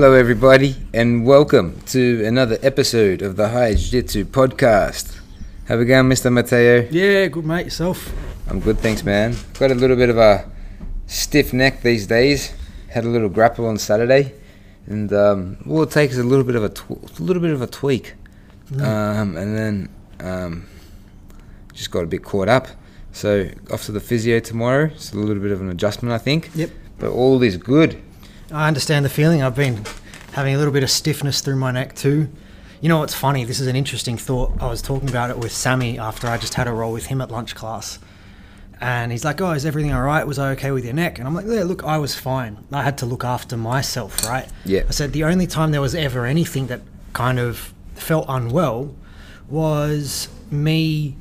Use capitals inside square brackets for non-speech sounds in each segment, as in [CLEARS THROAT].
Hello, everybody, and welcome to another episode of the High Jiu Jitsu podcast. How we going, Mr. Mateo? Yeah, good mate. Yourself? I'm good, thanks, man. Got a little bit of a stiff neck these days. Had a little grapple on Saturday, and um, all it takes is a little bit of a tw- a little bit of a tweak, um, and then um, just got a bit caught up. So off to the physio tomorrow. It's a little bit of an adjustment, I think. Yep. But all is good. I understand the feeling. I've been having a little bit of stiffness through my neck too. You know what's funny? This is an interesting thought. I was talking about it with Sammy after I just had a roll with him at lunch class. And he's like, Oh, is everything all right? Was I okay with your neck? And I'm like, Yeah, look, I was fine. I had to look after myself, right? Yeah. I said, The only time there was ever anything that kind of felt unwell was me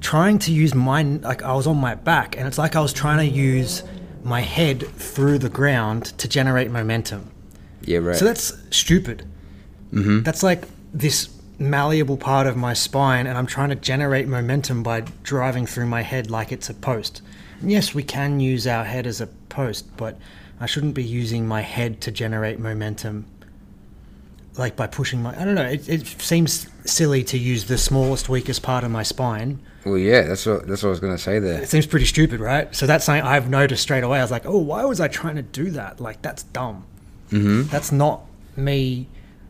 trying to use my like I was on my back and it's like I was trying to use my head through the ground to generate momentum. Yeah, right. So that's stupid. mm-hmm. That's like this malleable part of my spine and I'm trying to generate momentum by driving through my head like it's a post. And yes, we can use our head as a post, but I shouldn't be using my head to generate momentum like by pushing my I don't know, it, it seems silly to use the smallest weakest part of my spine Well, yeah, that's what that's what I was gonna say there. it seems pretty stupid, right? So that's something I've noticed straight away. I was like, oh, why was I trying to do that? Like, that's dumb. Mm-hmm. That's not me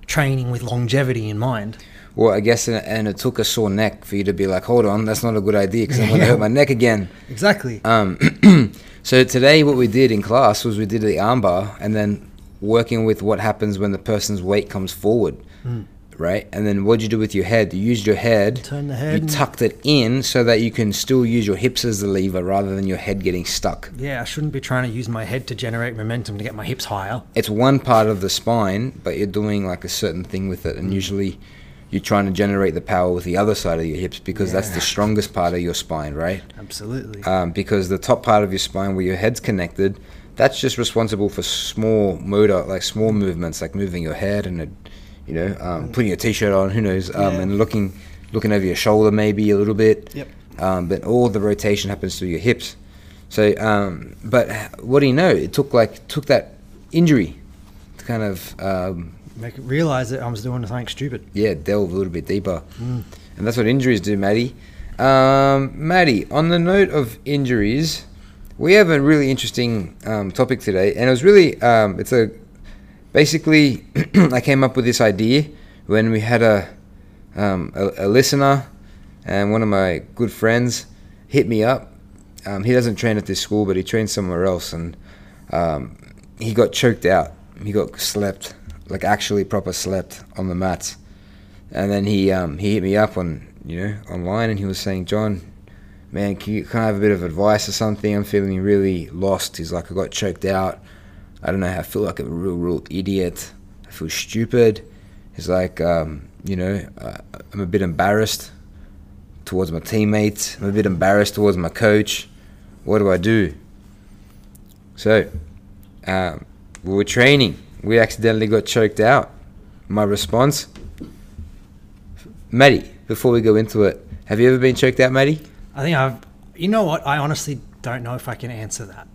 training with longevity in mind. Well, I guess, and, it took a sore neck for you to be like, hold on, that's not a good idea because I'm gonna [LAUGHS] hurt my neck again. Exactly. Um, [CLEARS THROAT] so today, what we did in class was we did the armbar, and then working with what happens when the person's weight comes forward, Mm. Right? And then what would you do with your head? You used your head. Turn the You head. and- tucked it in so that you can still use your hips as the lever rather than your head getting stuck. yeah, I shouldn't be trying to use my head to generate momentum to get my hips higher. it's one part of the spine, but you're doing like a certain thing with it, and usually you're trying to generate the power with the other side of your hips because that's the strongest part of your spine, right? Absolutely. Um, because the top part of your spine, where your head's connected, that's just responsible for small motor, like small movements, like moving your head and, you know, um, putting your t-shirt on, who knows, um, Yeah. and looking, looking over your shoulder maybe a little bit. Yep. Um, but all the rotation happens through your hips. So, um, but what do you know? It took like took that injury to kind of um, Make it realize that I was doing something stupid. yeah delve a little bit deeper, Mm. and that's what injuries do, Maddie. Um, Maddie, on the note of injuries, we have a really interesting um, topic today, and it was really um, it's a basically [CLEARS THROAT] I came up with this idea when we had a um, a, a listener and one of my good friends hit me up. Um, he doesn't train at this school, but he trains somewhere else, and um, he got choked out. He got slept, like actually proper slept on the mats. And then he um, he hit me up on you know online, and he was saying, John, man, can, you, can I have a bit of advice or something? I'm feeling really lost. He's like, I got choked out. I don't know. How I feel like a real, real idiot. I feel stupid. He's like, um, you know, uh, I'm a bit embarrassed towards my teammates. I'm a bit embarrassed towards my coach. What do I do? So, um, we were training. We accidentally got choked out. My response, Maddie. Before we go into it, have you ever been choked out, Maddie? I think I've. You know what? I honestly don't know if I can answer that.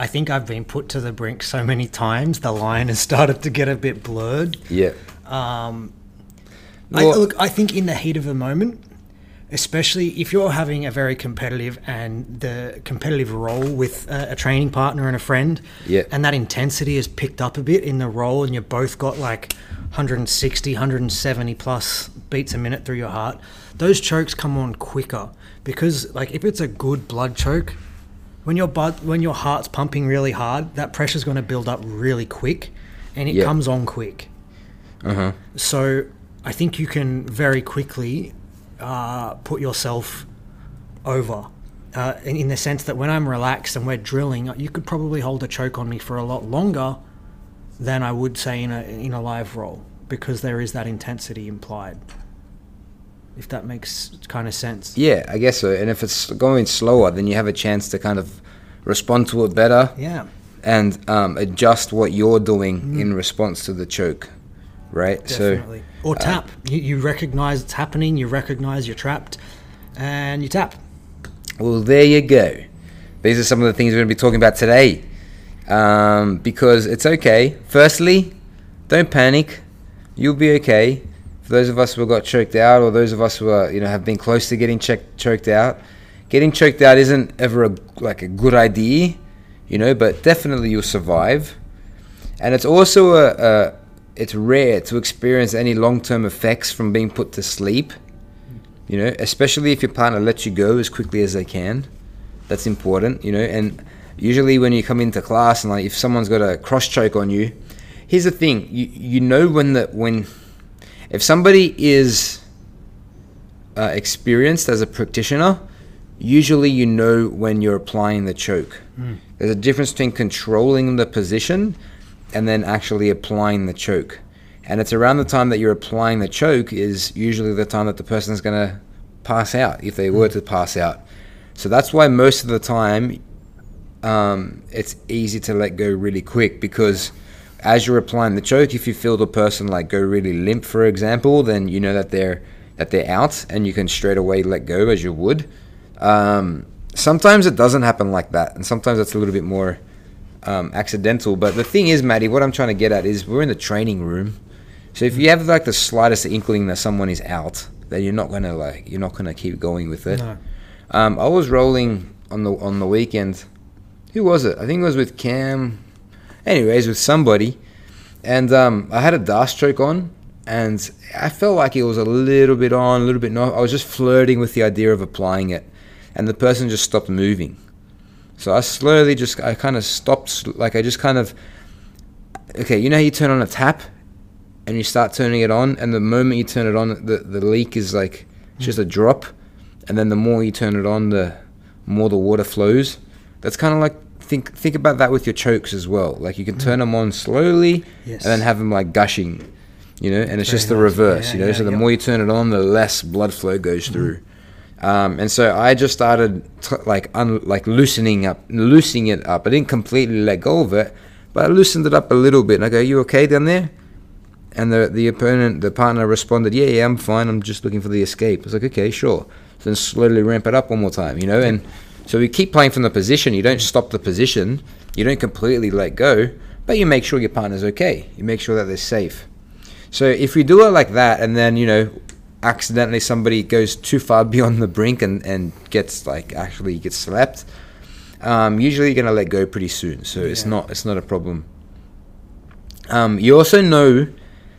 I think I've been put to the brink so many times, the line has started to get a bit blurred. Yeah. Um, Well- I, look, I think in the heat of a moment, especially if you're having a very competitive and the competitive role with a, a training partner and a friend, Yeah. and that intensity is picked up a bit in the role, and you both got like 160, 170 plus beats a minute through your heart, those chokes come on quicker because, like, if it's a good blood choke, when your blood, when your heart's pumping really hard, that pressure's going to build up really quick, and it Yeah. comes on quick. Uh huh. So I think you can very quickly uh, put yourself over. Uh, in, in the sense that when I'm relaxed and we're drilling, you could probably hold a choke on me for a lot longer than I would say in a in a live role because there is that intensity implied. If that makes kind of sense. Yeah, I guess so. And if it's going slower, then you have a chance to kind of respond to it better Yeah. and um, adjust what you're doing in response to the choke, right? Definitely. or uh, tap. You, you recognize it's happening. You recognize you're trapped, and you tap. Well, there you go. These are some of the things we're going to be talking about today. Um, because it's okay. Firstly, don't panic. You'll be okay. For those of us who got choked out, or those of us who are, you know, have been close to getting check- choked out, getting choked out isn't ever a, like a good idea, you know, but definitely you'll survive. And it's also a, a it's rare to experience any long-term effects from being put to sleep. You know, especially if your partner lets you go as quickly as they can. That's important, you know. And usually when you come into class and like if someone's got a cross choke on you, here's the thing: you you know when the when if somebody is uh, experienced as a practitioner, usually you know when you're applying the choke. Mm. There's a difference between controlling the position and then actually applying the choke. And it's around the time that you're applying the choke is usually the time that the person is going to pass out if they were to pass out. So that's why most of the time um, it's easy to let go really quick because as you're applying the choke, if you feel the person like go really limp, for example, then you know that they're that they're out, and you can straight away let go as you would. Um, sometimes it doesn't happen like that, and sometimes it's a little bit more um, accidental. But the thing is, Maddie, what I'm trying to get at is we're in the training room. So if you have like the slightest inkling that someone is out, then you're not gonna like you're not gonna keep going with it. No. Um, I was rolling on the on the weekend. Who was it? I think it was with Cam. Anyways, with somebody, and um, I had a choke on, and I felt like it was a little bit on, a little bit not. I was just flirting with the idea of applying it, and the person just stopped moving. So I slowly just, I kind of stopped, like I just kind of, okay, you know how you turn on a tap and you start turning it on, and the moment you turn it on, the, the leak is like just a drop, and then the more you turn it on, the more the water flows. That's kind of like think think about that with your chokes as well. Like you can mm. turn them on slowly yes. and then have them like gushing, you know. And it's Very just the nice. reverse, yeah, you know. Yeah, so the yep. more you turn it on, the less blood flow goes mm. through. Um, and so I just started t- like un- like loosening up, loosening it up. I didn't completely let go of it, but I loosened it up a little bit. And I go, "You okay down there?" And the the opponent, the partner, responded, "Yeah, yeah, I'm fine. I'm just looking for the escape." I was like, "Okay, sure." So then slowly ramp it up one more time, you know. And so we keep playing from the position. You don't stop the position. You don't completely let go, but you make sure your partner's okay. You make sure that they're safe. So if we do it like that, and then you know accidentally somebody goes too far [LAUGHS] beyond the brink and, and gets like actually gets slapped, um, usually you're gonna let go pretty soon. So yeah. it's not it's not a problem. Um, you also know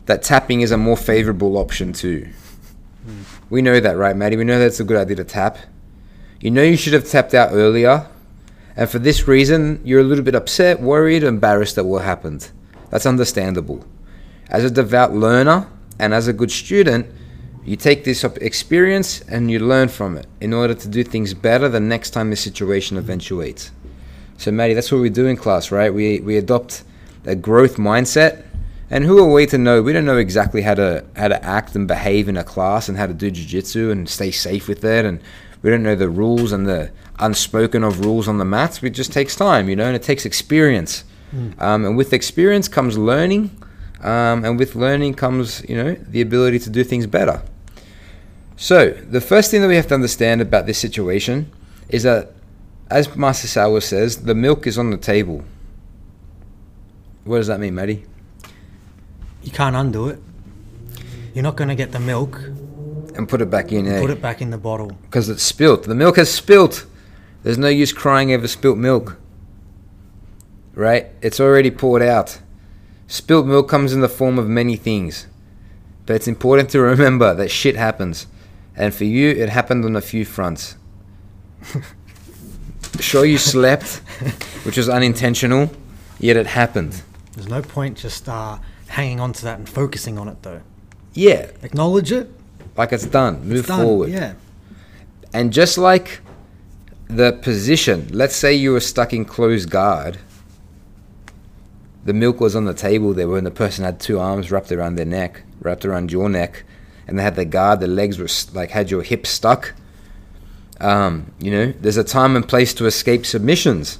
that tapping is a more favorable option too. Mm. We know that, right, Maddie? We know that's a good idea to tap. You know you should have tapped out earlier, and for this reason, you're a little bit upset, worried, embarrassed at what happened. That's understandable. As a devout learner and as a good student, you take this experience and you learn from it in order to do things better the next time the situation eventuates. So, Maddie, that's what we do in class, right? We, we adopt a growth mindset. And who are we to know? We don't know exactly how to how to act and behave in a class and how to do jiu-jitsu and stay safe with it. And we don't know the rules and the unspoken of rules on the mats. It just takes time, you know, and it takes experience. Mm. Um, and with experience comes learning um, and with learning comes, you know, the ability to do things better. So, the first thing that we have to understand about this situation is that, as Master Sauer says, the milk is on the table. What does that mean, Maddie? You can't undo it. You're not going to get the milk and put it back in. Eh? Put it back in the bottle because it's spilt. The milk has spilt. There's no use crying over spilt milk. Right? It's already poured out. Spilt milk comes in the form of many things. But it's important to remember that shit happens. And for you, it happened on a few fronts. sure, you slept, which was unintentional, yet it happened. There's no point just uh, hanging on to that and focusing on it, though. Yeah. Acknowledge it. Like it's done. Move it's done. forward. Yeah. And just like the position, let's say you were stuck in closed guard the milk was on the table there when the person had two arms wrapped around their neck, wrapped around your neck, and they had the guard, the legs were like had your hips stuck. Um, you know, there's a time and place to escape submissions.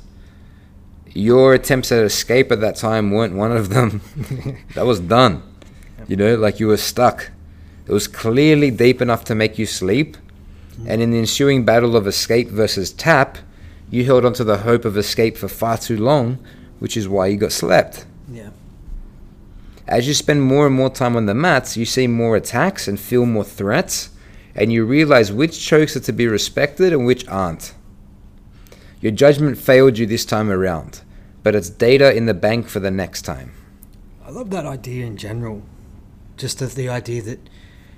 Your attempts at escape at that time weren't one of them. [LAUGHS] that was done. You know, like you were stuck. It was clearly deep enough to make you sleep. And in the ensuing battle of escape versus tap, you held onto the hope of escape for far too long which is why you got slapped. Yeah. As you spend more and more time on the mats, you see more attacks and feel more threats, and you realize which chokes are to be respected and which aren't. Your judgment failed you this time around, but it's data in the bank for the next time. I love that idea in general. Just of the idea that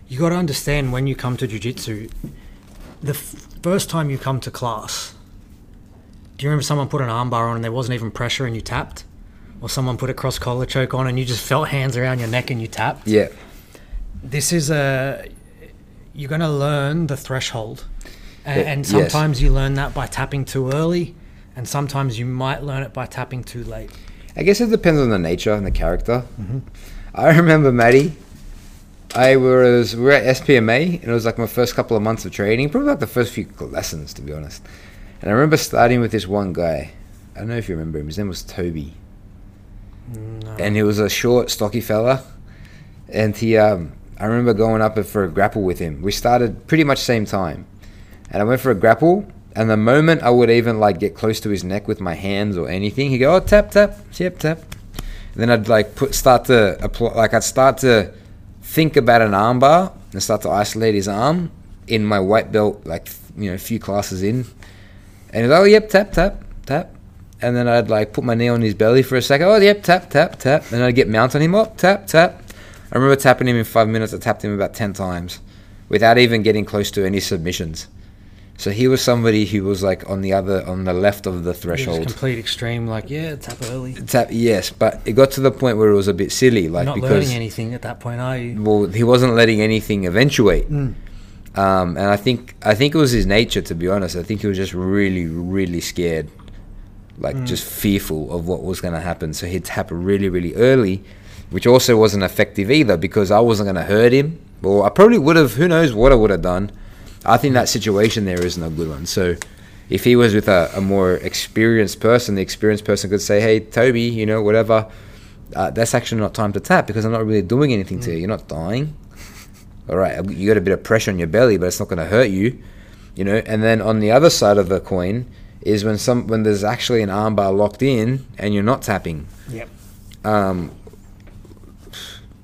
you got to understand when you come to jiu-jitsu, the f- first time you come to class, do you remember someone put an armbar on and there wasn't even pressure and you tapped? Or someone put a cross collar choke on and you just felt hands around your neck and you tapped? Yeah, This is a. You're going to learn the threshold. And, Yeah, and yes. sometimes you learn that by tapping too early, and sometimes you might learn it by tapping too late. I guess it depends on the nature and the character. Mm-hmm. I remember Maddie. I was we were at SPMA and it was like my first couple of months of training, probably like the first few lessons to be honest. And I remember starting with this one guy. I don't know if you remember him. His name was Toby, No. and he was a short, stocky fella. And he, um, I remember going up for a grapple with him. We started pretty much same time, and I went for a grapple. And the moment I would even like get close to his neck with my hands or anything, he'd go, "Oh, tap, tap, yep, tap." And then I'd like put start to apply, like I'd start to think about an armbar and start to isolate his arm in my white belt, like you know, a few classes in. And he's like, "Oh, yep, tap, tap, tap." And then I'd like put my knee on his belly for a second. Oh, yep, tap, tap, tap. And I'd get mount on him. Up, tap, tap. I remember tapping him in five minutes. I tapped him about ten times, without even getting close to any submissions. So he was somebody who was like on the other, on the left of the threshold. complete extreme, like, yeah, tap early. Tap, yes, but it got to the point where it was a bit silly, like because Not because learning anything at that point, are you? well, he wasn't letting anything eventuate. Mm. Um, and I think I think it was his nature, to be honest. I think he was just really, really scared, like Mm. just fearful of what was going to happen. So he'd tap really, really early, which also wasn't effective either because I wasn't going to hurt him. Well, I probably would have. Who knows what I would have done? I think that situation there isn't a good one. So if he was with a, a more experienced person, the experienced person could say, "Hey, Toby, you know, whatever." Uh, that's actually not time to tap because I'm not really doing anything to you. You're not dying all right, you got a bit of pressure on your belly, but it's not going to hurt you, you know. And then on the other side of the coin is when some when there's actually an armbar locked in and you're not tapping. Yep. Um,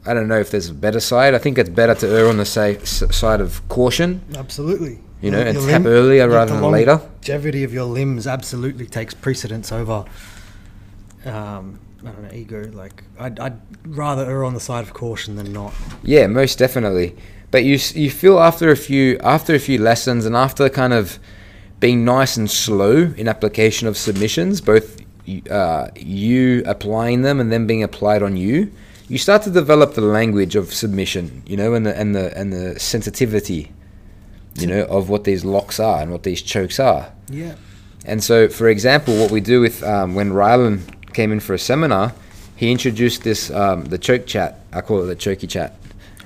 I don't know if there's a better side. I think it's better to err on the sa- s- side of caution, Absolutely. you know, Your- and tap limb- earlier the rather than later. Longevity of your limbs absolutely takes precedence over, um, I don't know, ego. Like, I'd, I'd rather err on the side of caution than not. Yeah, most definitely. But you you feel after a few after a few lessons and after kind of being nice and slow in application of submissions, both uh, you applying them and then being applied on you, you start to develop the language of submission, you know, and the and the and the sensitivity, you know, of what these locks are and what these chokes are. Yeah. And so, for example, what we do with um, when Rylan came in for a seminar, he introduced this um, the choke chat. I call it the chokey chat.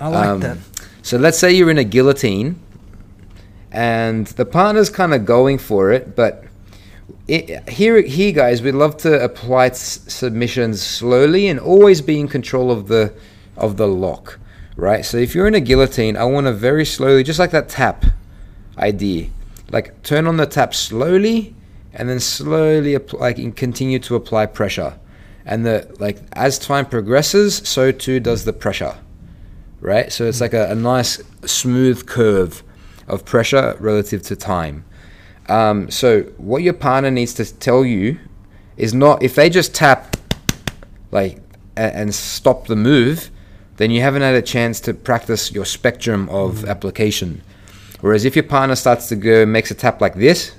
I like Um, that. So let's say you're in a guillotine, and the partner's kind of going for it, but it, here, here, guys, we love to apply submissions slowly and always be in control of the of the lock, right? So if you're in a guillotine, I want to very slowly, just like that tap idea, like turn on the tap slowly, and then slowly apply, like continue to apply pressure, and the like as time progresses, so too does the pressure right? So it's like a, a nice smooth curve of pressure relative to time. Um, so what your partner needs to tell you is not if they just tap like a- and stop the move, then you haven't had a chance to practice your spectrum of application. Whereas if your partner starts to go makes a tap like this,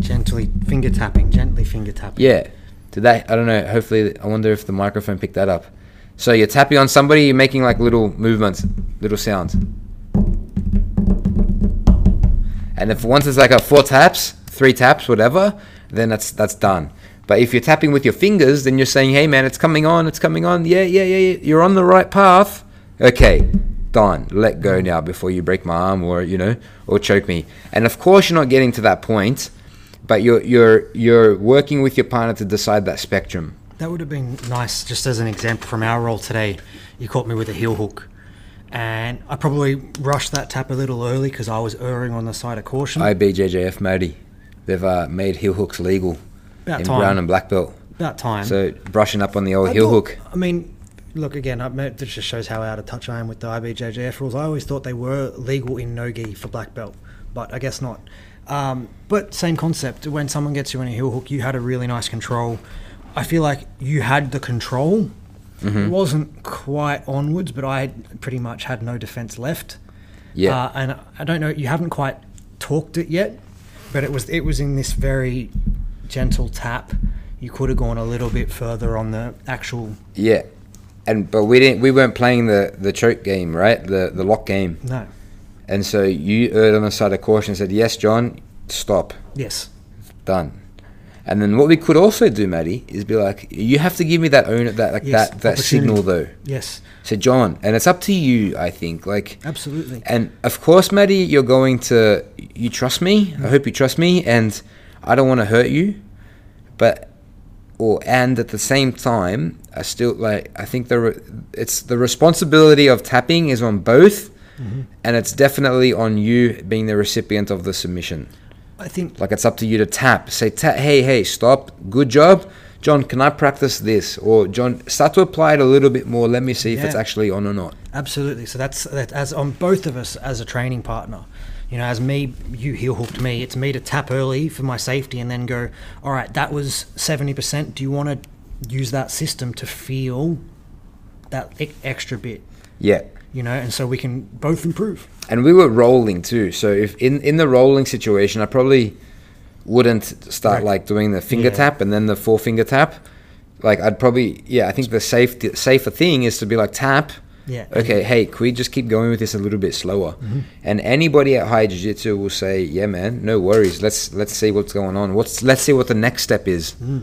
Gently finger tapping, gently finger tapping. Yeah. Did that? I don't know. Hopefully, I wonder if the microphone picked that up. So you're tapping on somebody, you're making like little movements, little sounds. And if once it's like a four taps, three taps, whatever, then that's that's done. But if you're tapping with your fingers, then you're saying, "Hey, man, it's coming on, it's coming on. Yeah, yeah, yeah. You're on the right path. Okay, done. Let go now before you break my arm or you know or choke me." And of course, you're not getting to that point, but you're you're you're working with your partner to decide that spectrum. That would have been nice, just as an example from our role today. You caught me with a heel hook. And I probably rushed that tap a little early because I was erring on the side of caution. IBJJF Modi, they've uh, made heel hooks legal About in time. brown and black belt. About time. So brushing up on the old I heel thought- hook. I mean, look again. I mean, this just shows how out of touch I am with the IBJJF rules. I always thought they were legal in no-gi for black belt, but I guess not. Um, but same concept. When someone gets you in a heel hook, you had a really nice control. I feel like you had the control. Mm-hmm. It wasn't quite onwards, but I had pretty much had no defense left. Yeah. Uh, and I don't know. You haven't quite talked it yet, but it was it was in this very gentle tap. You could have gone a little bit further on the actual Yeah. And but we didn't we weren't playing the, the choke game, right? The the lock game. no. And so you erred on the side of caution and said, Yes, John, stop. Yes. Done. And then what we could also do, Maddie, is be like, you have to give me that own that like Yes, that that signal though. Yes. So John, and it's up to you, I think. Like Absolutely. And of course, Maddie, you're going to you trust me. I mm-hmm. hope you trust me, and I don't want to hurt you, but or and at the same time, I still like. I think the re- it's the responsibility of tapping is on both, mm-hmm. and it's definitely on you being the recipient of the submission. I think Like it's up to you to tap. Say, ta- hey, hey, stop. Good job. John, can I practice this? Or John, start to apply it a little bit more. Let me see if it's actually on or not. absolutely. So that's that as on both of us as a training partner. You know, as me, you heel hooked me. It's me to tap early for my safety, and then go. All right, that was seventy percent. Do you want to use that system to feel that extra bit? Yeah. You know, and so we can both improve. and we were rolling too. So if in in the rolling situation, I probably wouldn't start Right. like doing the finger Yeah. tap and then the four finger tap. Like I'd probably yeah. I think the safe safer thing is to be like tap. Yeah. Okay, hey, can we just keep going with this a little bit slower? Mm-hmm. And anybody at High Jiu Jitsu will say, "Yeah, man, no worries. Let's let's see what's going on. What's let's see what the next step is." Mm.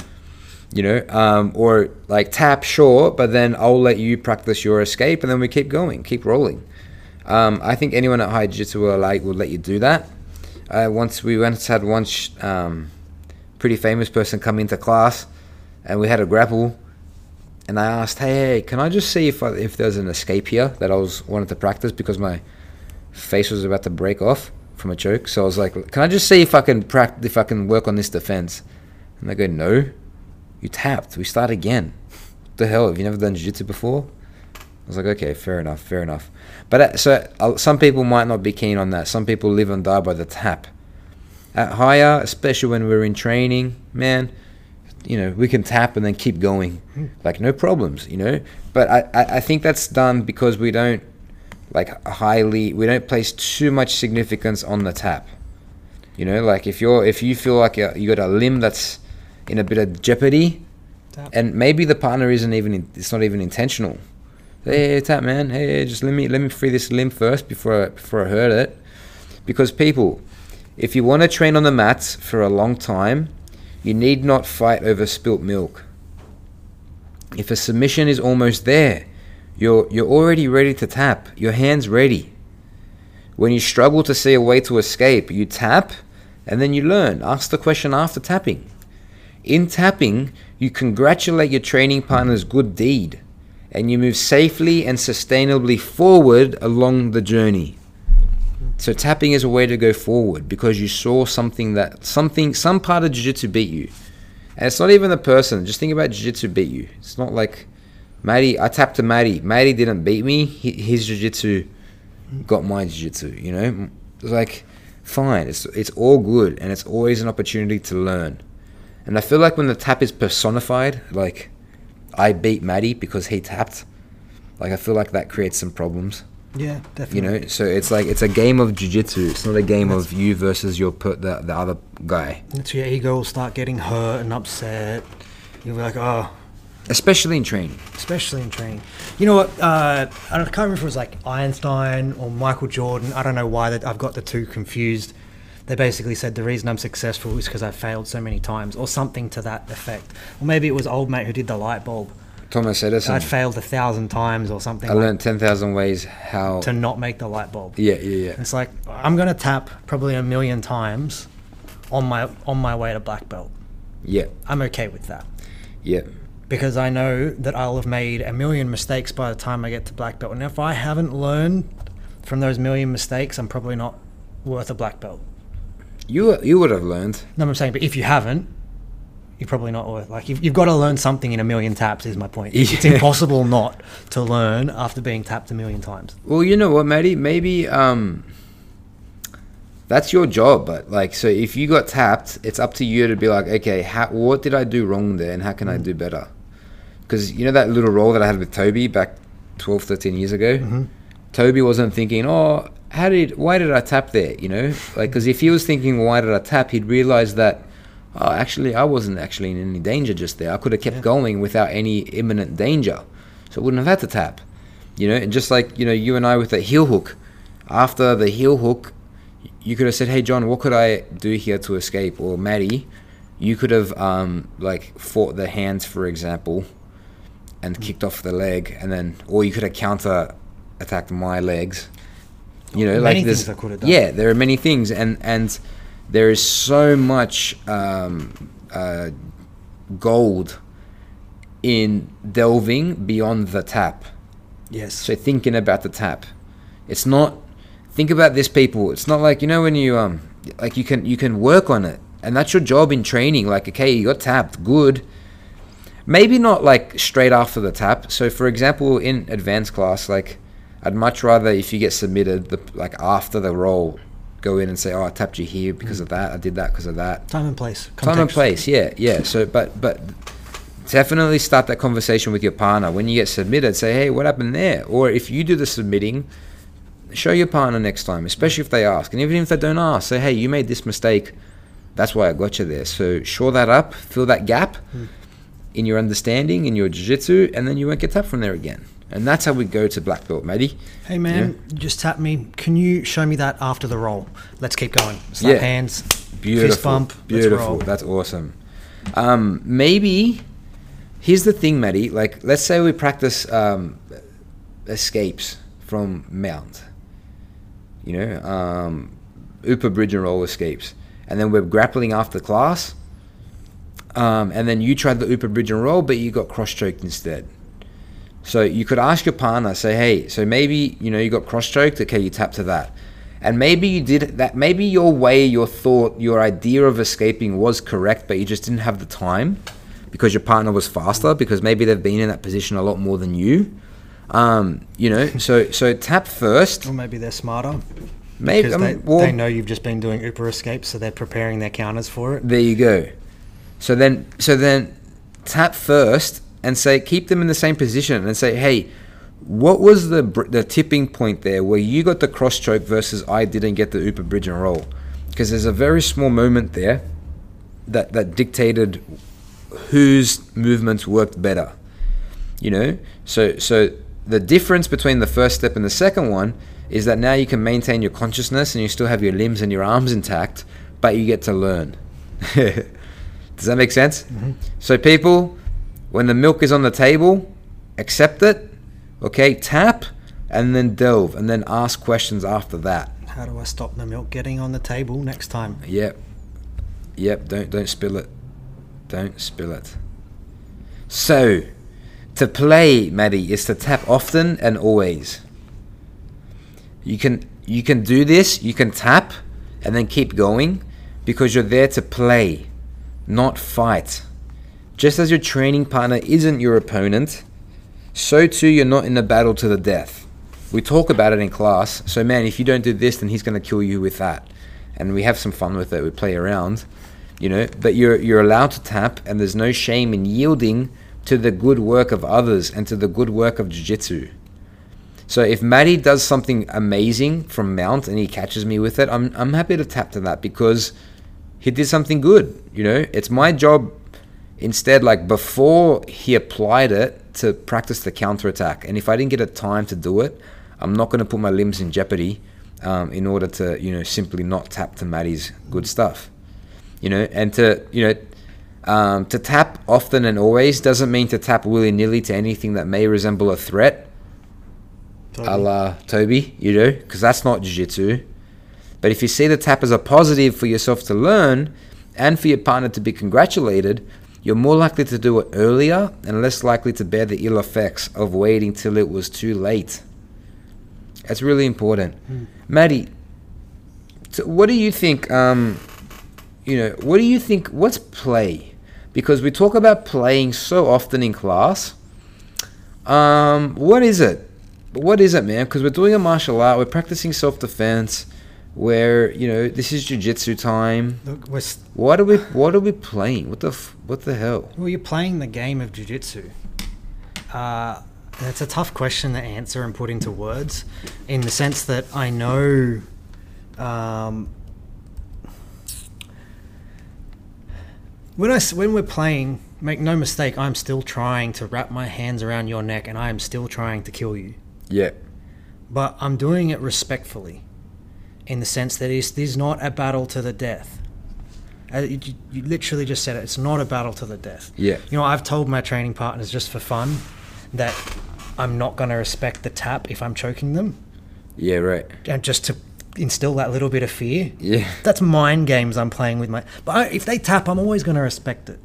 You know, um, or like tap, sure, but then I'll let you practice your escape, and then we keep going, keep rolling. Um, I think anyone at High Jiu Jitsu will like will let you do that. Uh, once we once had one sh- um, pretty famous person come into class, and we had a grapple, and I asked, "Hey, hey, can I just see if I, if there's an escape here that I was wanted to practice because my face was about to break off from a choke." So I was like, "Can I just see if I can practice if I can work on this defense?" And they go, "No, you tapped. We start again. What the hell? Have you never done jiu-jitsu before?" I was like, "Okay, fair enough, fair enough." But uh, so uh, some people might not be keen on that. Some people live and die by the tap. At higher, especially when we're in training, man, you know, we can tap and then keep going, like no problems, you know. But I, I, I think that's done because we don't like highly, we don't place too much significance on the tap. You know, like if you're if you feel like you you got a limb that's in a bit of jeopardy, Tap. and maybe the partner isn't even in, it's not even intentional. Hey, tap man, hey, hey, just let me let me free this limb first before I, before I hurt it, because people, if you want to train on the mats for a long time, you need not fight over spilt milk. If a submission is almost there, you're you're already ready to tap. Your hands ready. When you struggle to see a way to escape, you tap and then you learn. Ask the question after tapping. In tapping, you congratulate your training partner's good deed and you move safely and sustainably forward along the journey. So tapping is a way to go forward because you saw something that something some part of jiu-jitsu beat you. And it's not even the person. Just think about jiu-jitsu beat you. It's not like Matty, I tapped to Matty. Matty didn't beat me. His jiu-jitsu got my jiu-jitsu, you know? It's like fine. It's it's all good and it's always an opportunity to learn. And I feel like when the tap is personified, like I beat Matty because he tapped, like I feel like that creates some problems. Yeah, definitely. You know, so it's like it's a game of jiu-jitsu. It's not a game of you versus your put the, the other guy. That's your ego will start getting hurt and upset. You'll be like, oh, Especially in training. especially in training. You know what? Uh, I can't remember if it was like Einstein or Michael Jordan. I don't know why that I've got the two confused. They basically said the reason I'm successful is because I failed so many times, or something to that effect. Or maybe it was old mate who did the light bulb. Thomas Edison. I'd failed a thousand times or something. I like learned 10,000 ways how. to not make the light bulb. yeah, yeah, yeah. It's like I'm gonna tap probably a million times on my on my way to black belt. Yeah, I'm okay with that yeah. because I know that I'll have made a million mistakes by the time I get to black belt. And if I haven't learned from those million mistakes, I'm probably not worth a black belt. You you would have learned. No, I'm saying, but if you haven't, you're probably not worth like you've, you've got to learn something in a million taps is my point [LAUGHS] it's impossible not to learn after being tapped a million times Well, you know what, Matty? Maybe um, that's your job. But like, so if you got tapped, it's up to you to be like, okay, how, what did I do wrong there, and how can I do better? Because you know that little role that I had with Toby back 12, 13 years ago. Toby wasn't thinking, oh, how did, why did I tap there? You know, like, because if he was thinking, why did I tap, he'd realize that. Oh, actually, I wasn't actually in any danger just there. I could have kept Yeah. going without any imminent danger, so I wouldn't have had to tap. You know, and just like you know, you and I with the heel hook. After the heel hook, you could have said, "Hey, John, what could I do here to escape?" Or Maddie, you could have um, like fought the hands, for example, and kicked off the leg, and then, or you could have counter attacked my legs. You know, Many like there's, things I could have done. yeah, there are many things, and and there is so much um, uh, gold in delving beyond the tap. yes So thinking about the tap, it's not. Think about this, people. It's not like you know when you um like you can you can work on it, and that's your job in training. Like okay, you got tapped, good. Maybe not like straight after the tap. So for example, in advanced class, like I'd much rather if you get submitted, the like after the roll, go in and say, oh, I tapped you here because of that. I did that because of that. Time and place time and place yeah yeah. So but but definitely start that conversation with your partner. When you get submitted say hey what happened there? Or if you do the submitting show your partner next time especially if they ask. And even if they don't ask say hey you made this mistake. That's why i got you there. So shore that up fill that gap hmm. in your understanding in your jiu-jitsu and then you won't get tapped from there again and that's how we go to black belt matey Hey man, you just tap me. Can you show me that after the roll? Let's keep going. Slap Yeah. hands. Beautiful. Fist bump. Beautiful. That's awesome. Um, maybe here's the thing, Matty. Like, let's say we practice um, escapes from mount. You know, um, Upa bridge and roll escapes, and then we're grappling after class. Um, and then you tried the Upa bridge and roll, but you got cross choked instead. So you could ask your partner, say, hey, so maybe you know you got cross choked. Okay, you tap to that, and maybe you did that. Maybe your way, your thought, your idea of escaping was correct, but you just didn't have the time because your partner was faster. Because maybe they've been in that position a lot more than you. Um, you know, [LAUGHS] so so tap first. Or maybe they're smarter. Maybe because um, they, well, they know you've just been doing Upa escapes, so they're preparing their counters for it. There you go. So then, so then, tap first and say, keep them in the same position and say, hey, what was the the tipping point there where you got the cross choke versus I didn't get the Upa bridge and roll? Because there's a very small moment there that that dictated whose movements worked better. You know, so so the difference between the first step and the second one is that now you can maintain your consciousness and you still have your limbs and your arms intact, but you get to learn. [LAUGHS] Does that make sense? Mm-hmm. So people, when the milk is on the table, accept it. Okay, tap, and then delve, and then ask questions after that. How do I stop the milk getting on the table next time? Yep. Yep, don't don't spill it. Don't spill it. So, to play, Maddie, is to tap often and always. You can you can do this, you can tap and then keep going because you're there to play, not fight. Just as your training partner isn't your opponent, so too you're not in a battle to the death. We talk about it in class. So man, if you don't do this, then he's going to kill you with that. And we have some fun with it. We play around, you know. But you're you're allowed to tap, and there's no shame in yielding to the good work of others and to the good work of jiu-jitsu. So if Maddie does something amazing from mount and he catches me with it, I'm I'm happy to tap to that because he did something good. You know, it's my job instead like before he applied it to practice the counter attack and if i didn't get a time to do it i'm not going to put my limbs in jeopardy um, in order to you know simply not tap to maddie's good stuff you know and to you know um, to tap often and always doesn't mean to tap willy-nilly to anything that may resemble a threat a la Toby, you know, because that's not jiu-jitsu. But if you see the tap as a positive for yourself to learn and for your partner to be congratulated, you're more likely to do it earlier and less likely to bear the ill effects of waiting till it was too late. That's really important. Maddie, so what do you think, um, you know, what do you think, what's play? because we talk about playing so often in class. Um, what is it? What is it, man? Because we're doing a martial art, we're practicing self defense. Where you know this is jujitsu time. Look, we're, s- What are we? What are we playing? What the? F- what the hell? well, you're playing the game of jiu-jitsu. Uh, it's a tough question to answer and put into words, in the sense that I know. Um, when I when we're playing, make no mistake, I'm still trying to wrap my hands around your neck, and I am still trying to kill you. Yeah. but I'm doing it respectfully, in the sense that it's, this is not a battle to the death. Uh, you, you- literally just said it. It's not a battle to the death. Yeah. You know, I've told my training partners just for fun that I'm not going to respect the tap if I'm choking them, Yeah. Right. and just to instill that little bit of fear. Yeah. That's mind games I'm playing with my. But I, if they tap, I'm always going to respect it.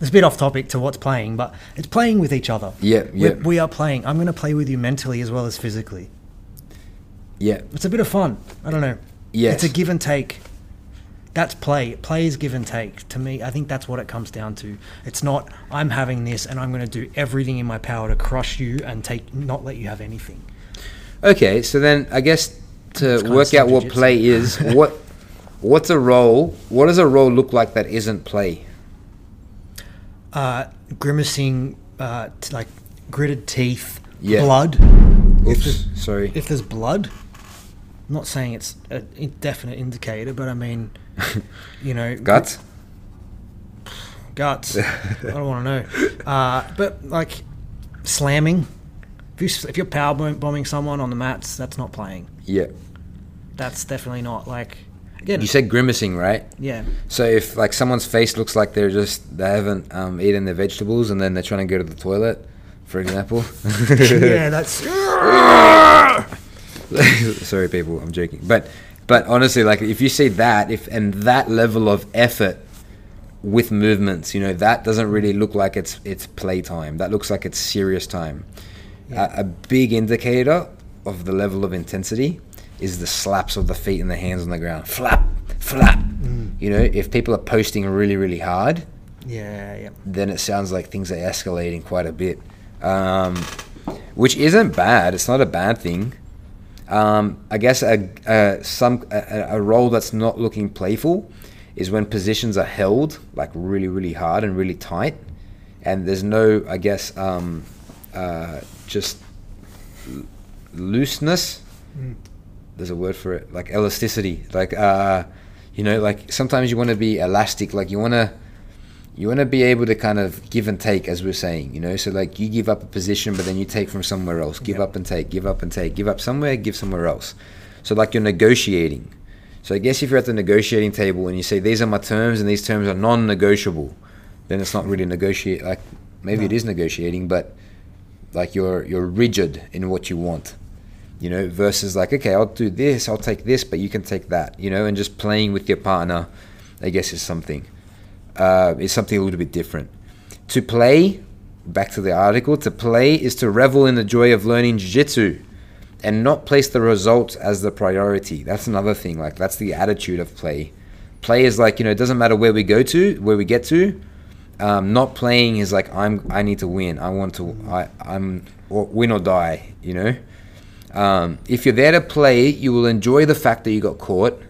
It's a bit off topic to what's playing, but it's playing with each other. Yeah, We're- yeah. We are playing. I'm going to play with you mentally as well as physically. Yeah. It's a bit of fun. I don't know. Yeah. It's a give and take. That's play. Play is give and take. To me, I think that's what it comes down to. It's not I'm having this and I'm going to do everything in my power to crush you and take not let you have anything. Okay, so then I guess to work out what play is, [LAUGHS] what what's a role? What does a role look like that isn't play? Uh, grimacing, uh, t- like gritted teeth, Yeah. blood. Oops, there's, sorry. if there's blood, I'm not saying it's a definite indicator, but I mean, [LAUGHS] you know, Guts. guts. [LAUGHS] I don't want to know. Uh, but like slamming. If, you, if you're power bombing someone on the mats, that's not playing. Yeah. That's definitely not like. Again, You said grimacing, right? yeah, So if like someone's face looks like they're just they haven't um, eaten their vegetables and then they're trying to go to the toilet, for example. [LAUGHS] yeah, that's [LAUGHS] Sorry, people, I'm joking. But but honestly, like if you see that, if and that level of effort with movements, you know, that doesn't really look like it's it's playtime. That looks like it's serious time. Yeah. A, a big indicator of the level of intensity is the slaps of the feet and the hands on the ground. Flap, flap. You know, if people are posting really, really hard, yeah, yeah. then it sounds like things are escalating quite a bit, um, which isn't bad. It's not a bad thing. Um, I guess a, a some a, a role that's not looking playful is when positions are held like really really hard and really tight, and there's no I guess um, uh, just l- looseness. There's a word for it, like elasticity. Like uh, you know, like sometimes you want to be elastic. Like you want to you want to be able to kind of give and take as we're saying you know? So like you give up a position but then you take from somewhere else. Give Yep. up and take give up and take. Give up somewhere give somewhere else. So like you're negotiating. So i guess if you're at the negotiating table and you say these are my terms and these terms are non-negotiable then it's not really negotiate like maybe it No. is negotiating but like you're you're rigid in what you want you know? Versus like okay i'll do this i'll take this but you can take that you know? And just playing with your partner i guess is something uh, is something a little bit different. To play, back to the article, to play is to revel in the joy of learning jiu-jitsu and not place the result as the priority. That's another thing. Like that's the attitude of play. Play is like, you know, it doesn't matter where we go to, where we get to. Um, not playing is like I'm I need to win. I want to I, I'm or win or die, you know? Um, if you're there to play, you will enjoy the fact that you got caught.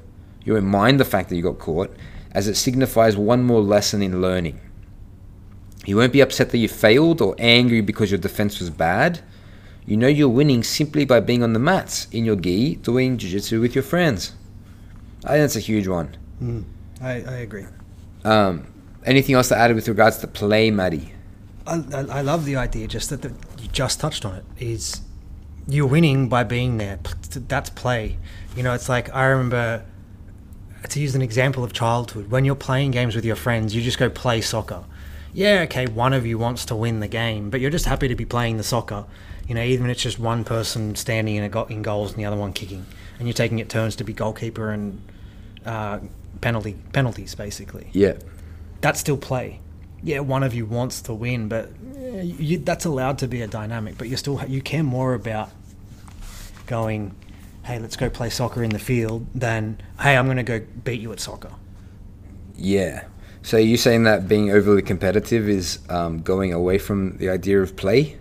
You won't mind the fact that you got caught, as it signifies one more lesson in learning. You won't be upset that you failed or angry because your defense was bad. You know you're winning simply by being on the mats in your gi doing jiu-jitsu with your friends. I think that's a huge one. Mm, I, I agree. Um, anything else to add with regards to play, Maddie? I, I, love the idea. Just that the, you just touched on it. Is you're winning by being there. That's play. You know, it's like I remember to use an example of childhood. When you're playing games with your friends, you just go play soccer. Yeah, okay, one of you wants to win the game, but you're just happy to be playing the soccer. You know, even if it's just one person standing in a go- in goals and the other one kicking, and you're taking it turns to be goalkeeper and uh, penalty penalties basically Yeah. that's still play. Yeah, one of you wants to win, but you, that's allowed to be a dynamic. But you still you care more about going, hey, let's go play soccer in the field than hey, I'm going to go beat you at soccer. Yeah. So you saying that being overly competitive is um, going away from the idea of play?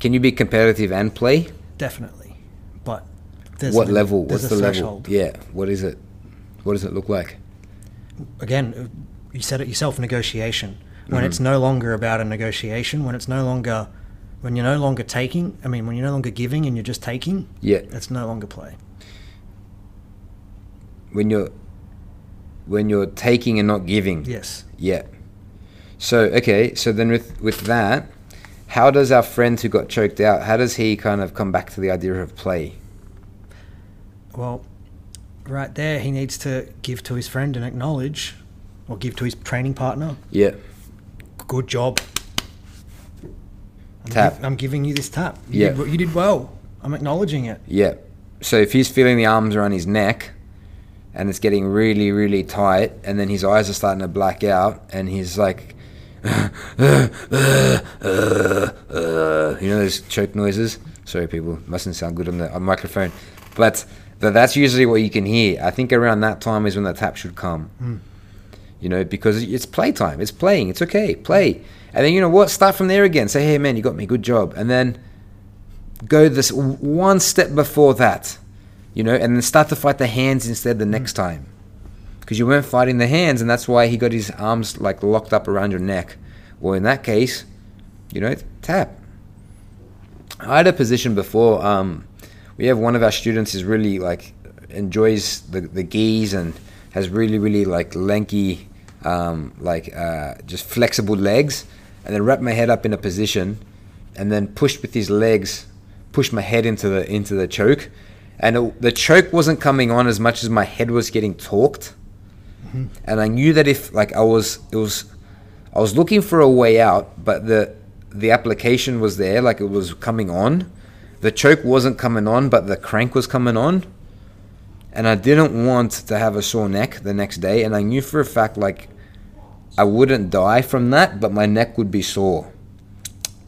Can you be competitive and play? Definitely, but there's what level? What's the threshold. level? Yeah. What is it? What does it look like? Again, you said it yourself. Negotiation. When Mm-hmm. it's no longer about a negotiation, when it's no longer, when you're no longer taking. I mean, when you're no longer giving and you're just taking, Yeah. it's no longer play. When you're when you're taking and not giving. Yes. Yeah. So okay, so then with with that, how does our friend who got choked out? How does he kind of come back to the idea of play? Well, right there, he needs to give to his friend and acknowledge, or give to his training partner. Yeah. Good job. I'm, Tap. I'm giving you this tap. You Yeah. Did, you did well. I'm acknowledging it. Yeah. So if he's feeling the arms around his neck and it's getting really, really tight, and then his eyes are starting to black out, and he's like, you know those choke noises? Sorry, people, mustn't sound good on the on microphone. But th- that's usually what you can hear. I think around that time is when the tap should come. Hmm. You know, because it's playtime. It's playing. It's okay. Play. And then, you know what? Start from there again. Say, hey, man, you got me. Good job. And then go this one step before that, you know, and then start to fight the hands instead the next time. Because you weren't fighting the hands, and that's why he got his arms like locked up around your neck. Well, in that case, you know, tap. I had a position before. Um, we have one of our students is really like enjoys the the geese and has really really like lanky, um, like uh, just flexible legs, and then wrap my head up in a position, and then pushed with his legs, pushed my head into the into the choke, and it, the choke wasn't coming on as much as my head was getting torqued, mm-hmm. and I knew that if like I was it was I was looking for a way out, but the the application was there, like it was coming on. The choke wasn't coming on, but the crank was coming on. And I didn't want to have a sore neck the next day, and I knew for a fact like I wouldn't die from that, but my neck would be sore.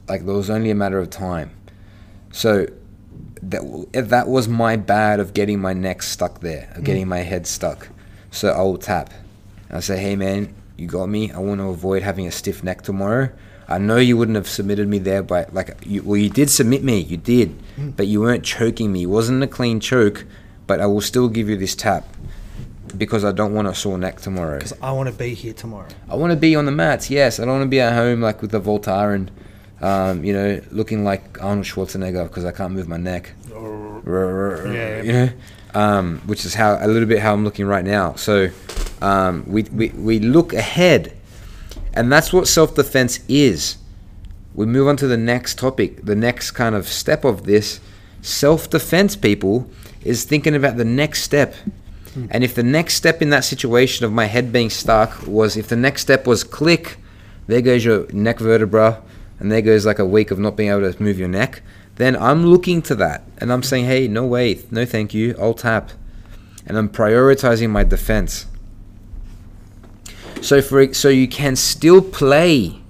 Like there was only a matter of time. So that that was my bad of getting my neck stuck there, of mm. getting my head stuck. So I will tap. I say, hey man, you got me. I want to avoid having a stiff neck tomorrow. I know you wouldn't have submitted me there, but like, you, well, you did submit me, you did, mm. but you weren't choking me. It wasn't a clean choke, but I will still give you this tap because I don't want a sore neck tomorrow. Because I want to be here tomorrow. I want to be on the mats, yes. I don't want to be at home like with the Voltaren, and, um, you know, looking like Arnold Schwarzenegger because I can't move my neck. Yeah. You know, um, which is how a little bit how I'm looking right now. So um, we, we we look ahead, and that's what self defense is. We move on to the next topic. The next kind of step of this self defense, people, is thinking about the next step. And if the next step in that situation of my head being stuck was if the next step was click, there goes your neck vertebra, and there goes like a week of not being able to move your neck, then I'm looking to that and I'm saying, hey, no way, no thank you, I'll tap. And I'm prioritizing my defense. So for so you can still play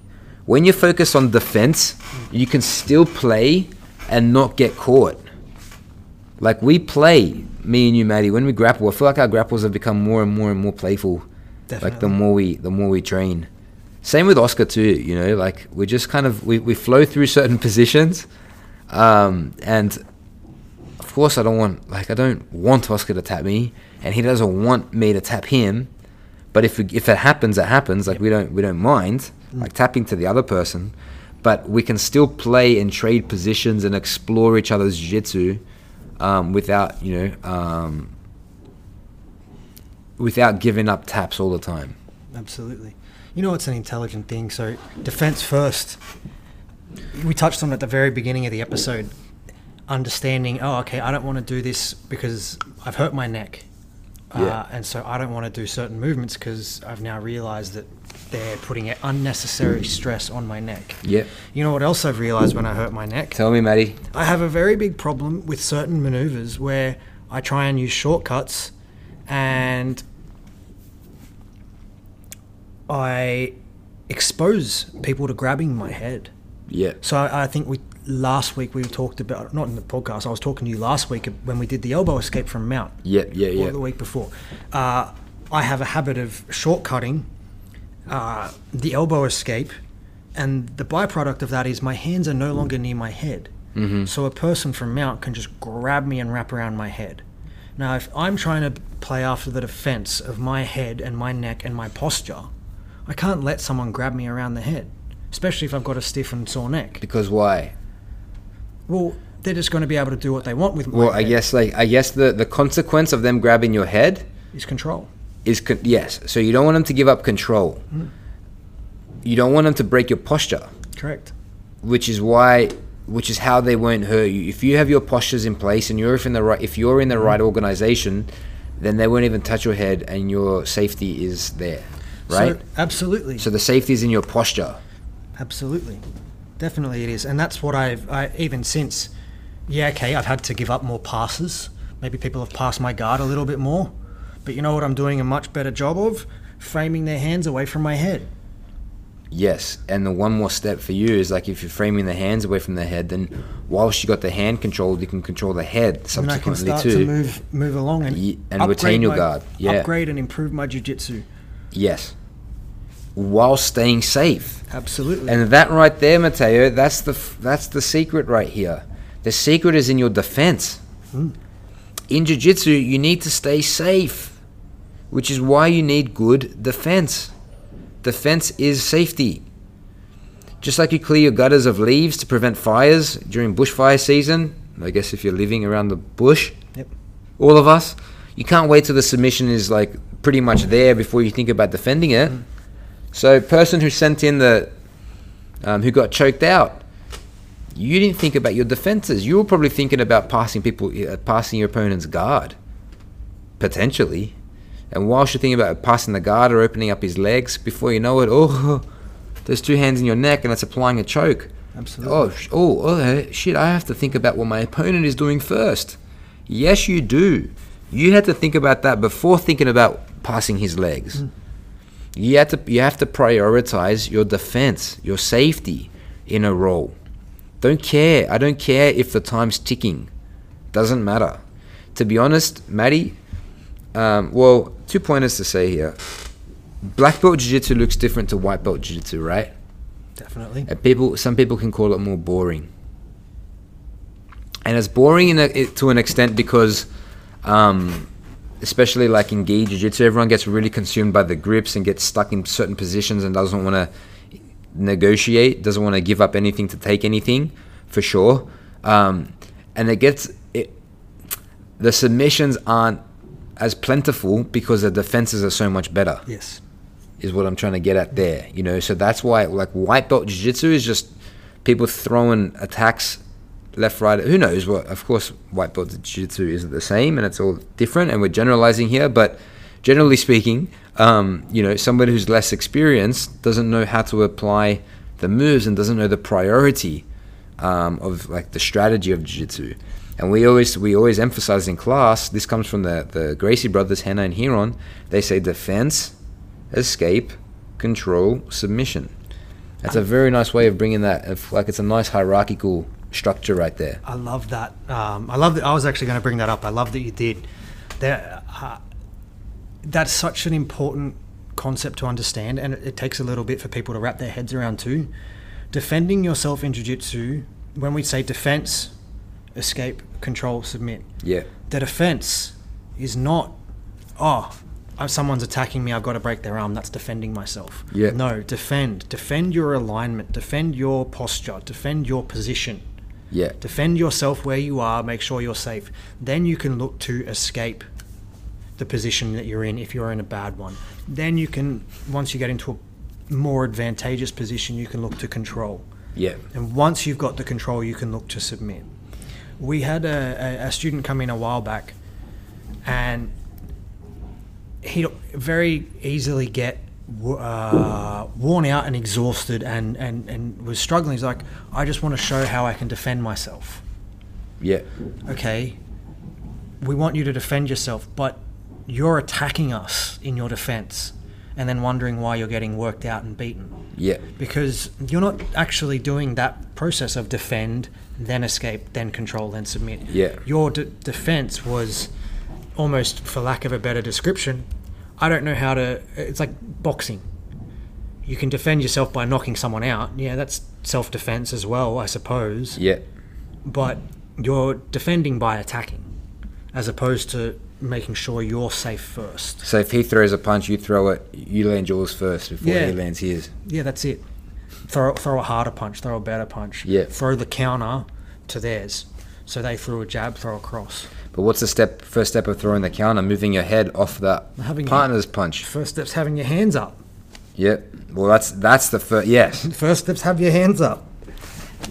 when you focus on defense, you can still play and not get caught. Like we play, me and you, Maddie, when we grapple, I feel like our grapples have become more and more and more playful. Like the more we the more we train. Same with Oscar too, you know, like we just kind of we, we flow through [LAUGHS] certain positions. Um, and of course I don't want like I don't want Oscar to tap me and he doesn't want me to tap him. But if we, if it happens, it happens. Like we don't we don't mind like tapping to the other person, but we can still play and trade positions and explore each other's jiu-jitsu um, without you know um, without giving up taps all the time. Absolutely. You know, it's an intelligent thing. So, defense first. We touched on it at the very beginning of the episode. Understanding, oh, okay, I don't want to do this because I've hurt my neck. Yeah. Uh, and so I don't want to do certain movements because I've now realized that they're putting unnecessary stress on my neck. Yep. You know what else I've realized when I hurt my neck? Tell me, Maddie. I have a very big problem with certain maneuvers where I try and use shortcuts and I expose people to grabbing my head. Yeah. So I, I think we last week we talked about not in the podcast. I was talking to you last week when we did the elbow escape from Mount Yeah. Yeah. or Yeah. the week before. Uh, I have a habit of shortcutting uh, the elbow escape, and the byproduct of that is my hands are no longer near my head. Mm-hmm. So a person from mount can just grab me and wrap around my head. Now, if I'm trying to play after the defense of my head and my neck and my posture, I can't let someone grab me around the head, especially if I've got a stiff and sore neck. Because why? Well, they're just going to be able to do what they want with my Well, I guess like I guess the the consequence of them grabbing your head is control. Is con- yes. So you don't want them to give up control. Mm. You don't want them to break your posture, Correct. which is why, which is how they won't hurt you. If you have your postures in place and you're in the right, if you're in the right mm. organization, then they won't even touch your head, and your safety is there, right? So, absolutely. So the safety is in your posture. Absolutely, definitely it is, and that's what I've I, even since. Yeah, okay, I've had to give up more passes. Maybe people have passed my guard a little bit more, but you know what I'm doing a much better job of framing their hands away from my head. Yes, and the one more step for you is like if you're framing the hands away from the head, then whilst you got the hand controlled, you can control the head subsequently And I can start too. to move move along and, and retain your my- guard. Yeah. upgrade and improve my jujitsu. Yes, while staying safe. Absolutely. And that right there, Mateo, that's the that's the secret right here. The secret is in your defense. Hmm. In jiu-jitsu, you need to stay safe, which is why you need good defense. Defense is safety. Just like you clear your gutters of leaves to prevent fires during bushfire season, I guess if you're living around the bush, Yep. all of us, you can't wait till the submission is like pretty much there before you think about defending it. So, person who sent in the, um, who got choked out, you didn't think about your defenses. You were probably thinking about passing people, uh, passing your opponent's guard, potentially. And whilst you're thinking about passing the guard or opening up his legs, before you know it, oh, there's two hands in your neck and it's applying a choke. Absolutely. Oh, sh- oh, oh, shit! I have to think about what my opponent is doing first. Yes, you do. You had to think about that before thinking about passing his legs. Hmm. You have to you have to prioritize your defense, your safety in a role. Don't care. I don't care if the time's ticking. Doesn't matter. To be honest, Maddie. Um, well, two pointers to say here. Black belt jiu-jitsu looks different to white belt jiu-jitsu, right? Definitely. And people, some people can call it more boring. And it's boring in a, it, to an extent because, um, especially like in gi jiu-jitsu, everyone gets really consumed by the grips and gets stuck in certain positions and doesn't want to negotiate, doesn't want to give up anything to take anything, for sure. Um, and it gets it. The submissions aren't as plentiful because the defenses are so much better Yes. is what I'm trying to get at there. You know, so that's why like white belt jiu-jitsu is just people throwing attacks left, right. Who knows what? Of course, white belt jiu-jitsu isn't the same, and it's all different. And we're generalizing here, but generally speaking, um, you know, somebody who's less experienced doesn't know how to apply the moves and doesn't know the priority um, of like the strategy of jiu-jitsu. And we always we always emphasize in class. This comes from the the Gracie brothers, Rener and Ryron. They say defense, escape, control, submission. That's a very nice way of bringing that. Of, like it's a nice hierarchical structure right there. I love that. Um, I love that. I was actually going to bring that up. I love that you did. There, uh, that's such an important concept to understand, and it, it takes a little bit for people to wrap their heads around too. Defending yourself in jiu-jitsu, when we say defense, escape, control, submit, Yeah, the defense is not, oh, uh, someone's attacking me, I've got to break their arm. That's defending myself. Yeah. No, defend. Defend your alignment. Defend your posture. Defend your position. yeah, Defend yourself where you are, make sure you're safe. Then you can look to escape the position that you're in if you're in a bad one. Then you can, once you get into a more advantageous position, you can look to control. yeah, And once you've got the control, you can look to submit. We had a, a, a student come in a while back, and he'd very easily get uh, worn out and exhausted and, and, and was struggling. He's like, I just want to show how I can defend myself. yeah, Okay, we want you to defend yourself, but you're attacking us in your defense and then wondering why you're getting worked out and beaten yeah, because you're not actually doing that process of defend, then escape, then control, then submit. Yeah. Your de- defense was almost, for lack of a better description, I don't know how to. It's like boxing. you can defend yourself by knocking someone out. Yeah, that's self defense as well, I suppose. Yeah. But you're defending by attacking, as opposed to making sure you're safe first. So if he throws a punch, you throw it. You land yours first before Yeah. he lands his. Yeah, that's it. Throw throw a harder punch, throw a better punch. Yeah. Throw the counter to theirs. So they threw a jab, throw a cross. But what's the step? First step of throwing the counter, moving your head off the Having your- partner's punch. First step's having your hands up. Yep. Well, that's that's the first. Yes, [LAUGHS] First step's have your hands up.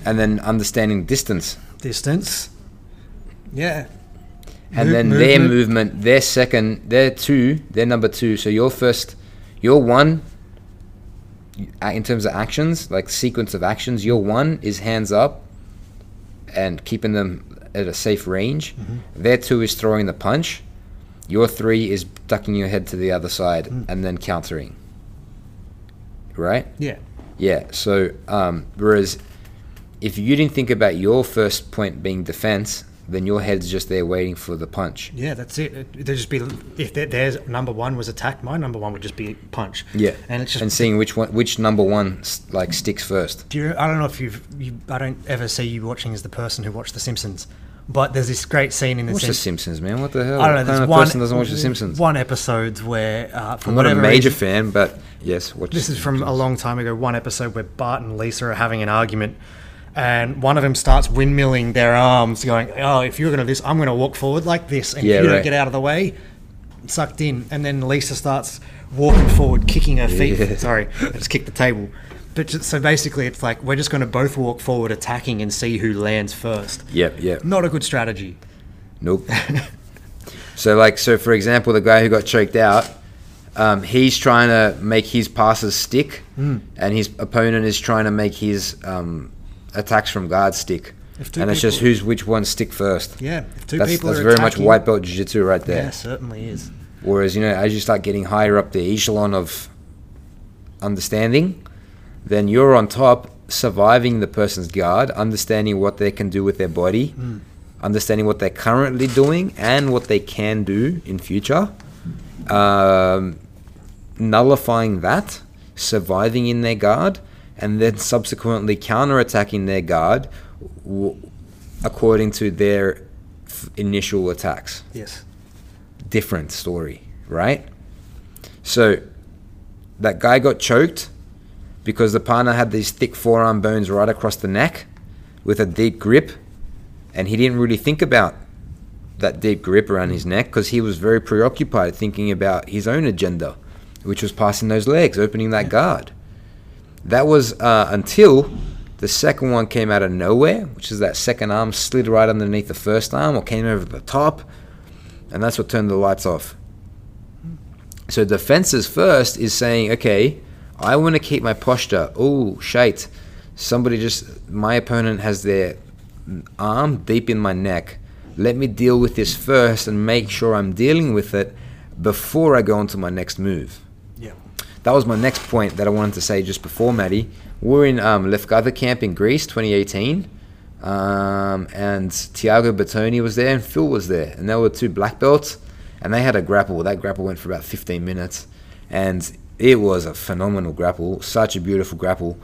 and then understanding distance, Distance. Yeah. and Move- then their movement, their second, their two, their number two. So your first, your one. In terms of actions, like sequence of actions, your one is hands up, and keeping them at a safe range. Their two is throwing the punch. Your three is ducking your head to the other side and then countering. Right? Yeah. Yeah. So, um, whereas if you didn't think about your first point being defense, then your head's just there waiting for the punch. Yeah, that's it. there'd just be if their, number one was attack, my number one would just be punch. Yeah. and it's just and seeing which one, which number one like sticks first. Do you, I don't know if you've. You, I don't ever see you watching as the person who watched The Simpsons, but there's this great scene in The Simpsons. Watch The Simpsons. Man. What the hell? I don't know. What There's kind one person doesn't watch The Simpsons? One episode where, uh, I'm not a major reason- fan, but yes, watch. This is from a long time ago. One episode where Bart and Lisa are having an argument, and one of them starts windmilling their arms, going, "Oh, if you're gonna this, I'm gonna walk forward like this, and Yeah, if you don't get out of the way, sucked in." And then Lisa starts walking forward, kicking her feet. Yeah. Sorry, I just kicked the table. But just, so basically, it's like we're just going to both walk forward, attacking, and see who lands first. Yep, yep. Not a good strategy. Nope. [LAUGHS] so, like, so for example, the guy who got choked out, um, he's trying to make his passes stick, Hmm. and his opponent is trying to make his um, attacks from guard stick. And it's just who's which ones stick first. Yeah, if two That's, people that's are very much white belt jiu-jitsu right there. Yeah, certainly is. Whereas, you know, as you start getting higher up the echelon of understanding, then you're on top, surviving the person's guard, understanding what they can do with their body, understanding what they're currently doing and what they can do in future, um, nullifying that, surviving in their guard, and then subsequently counterattacking their guard w- according to their f- initial attacks Yes. different story, right? So that guy got choked because the partner had these thick forearm bones right across the neck with a deep grip, and he didn't really think about that deep grip around his neck because he was very preoccupied thinking about his own agenda, which was passing those legs, opening that guard. That was uh, until the second one came out of nowhere, which is that second arm slid right underneath the first arm or came over the top, and that's what turned the lights off. So defenses first is saying, okay, I want to keep my posture. Oh, shite. Somebody just, my opponent has their arm deep in my neck. Let me deal with this first and make sure I'm dealing with it before I go on to my next move. That was my next point that I wanted to say just before, Maddie. We're in um, Lefkada Camp in Greece, 2018, um, and Tiago Bertoni was there and Phil was there, and they were two black belts, and they had a grapple. That grapple went for about 15 minutes, and it was a phenomenal grapple, such a beautiful grapple,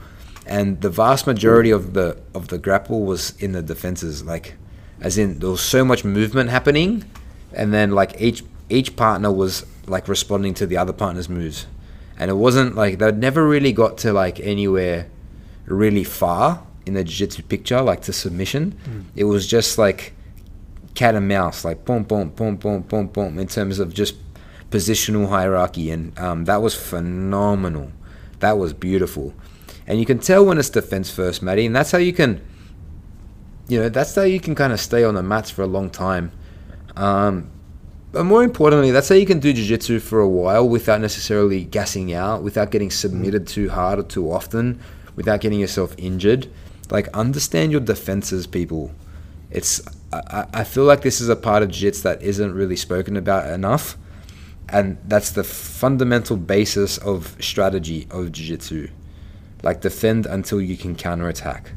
and the vast majority of the of the grapple was in the defenses, like, as in there was so much movement happening, and then like each each partner was like responding to the other partner's moves and it wasn't like they'd never really got to like anywhere really far in the jiu-jitsu picture like to submission. It was just like cat and mouse like boom boom boom boom boom boom in terms of just positional hierarchy. And um, that was phenomenal. That was beautiful. And you can tell when it's defense first Matty and that's how you can you know that's how you can kind of stay on the mats for a long time. Um, but more importantly, that's how you can do jiu-jitsu for a while without necessarily gassing out, without getting mm. submitted too hard or too often, without getting yourself injured. Like understand your defenses, people. It's I, I- feel like this is a part of jiu-jitsu that isn't really spoken about enough, and that's the fundamental basis of strategy of jiu-jitsu. Like defend until you can counterattack,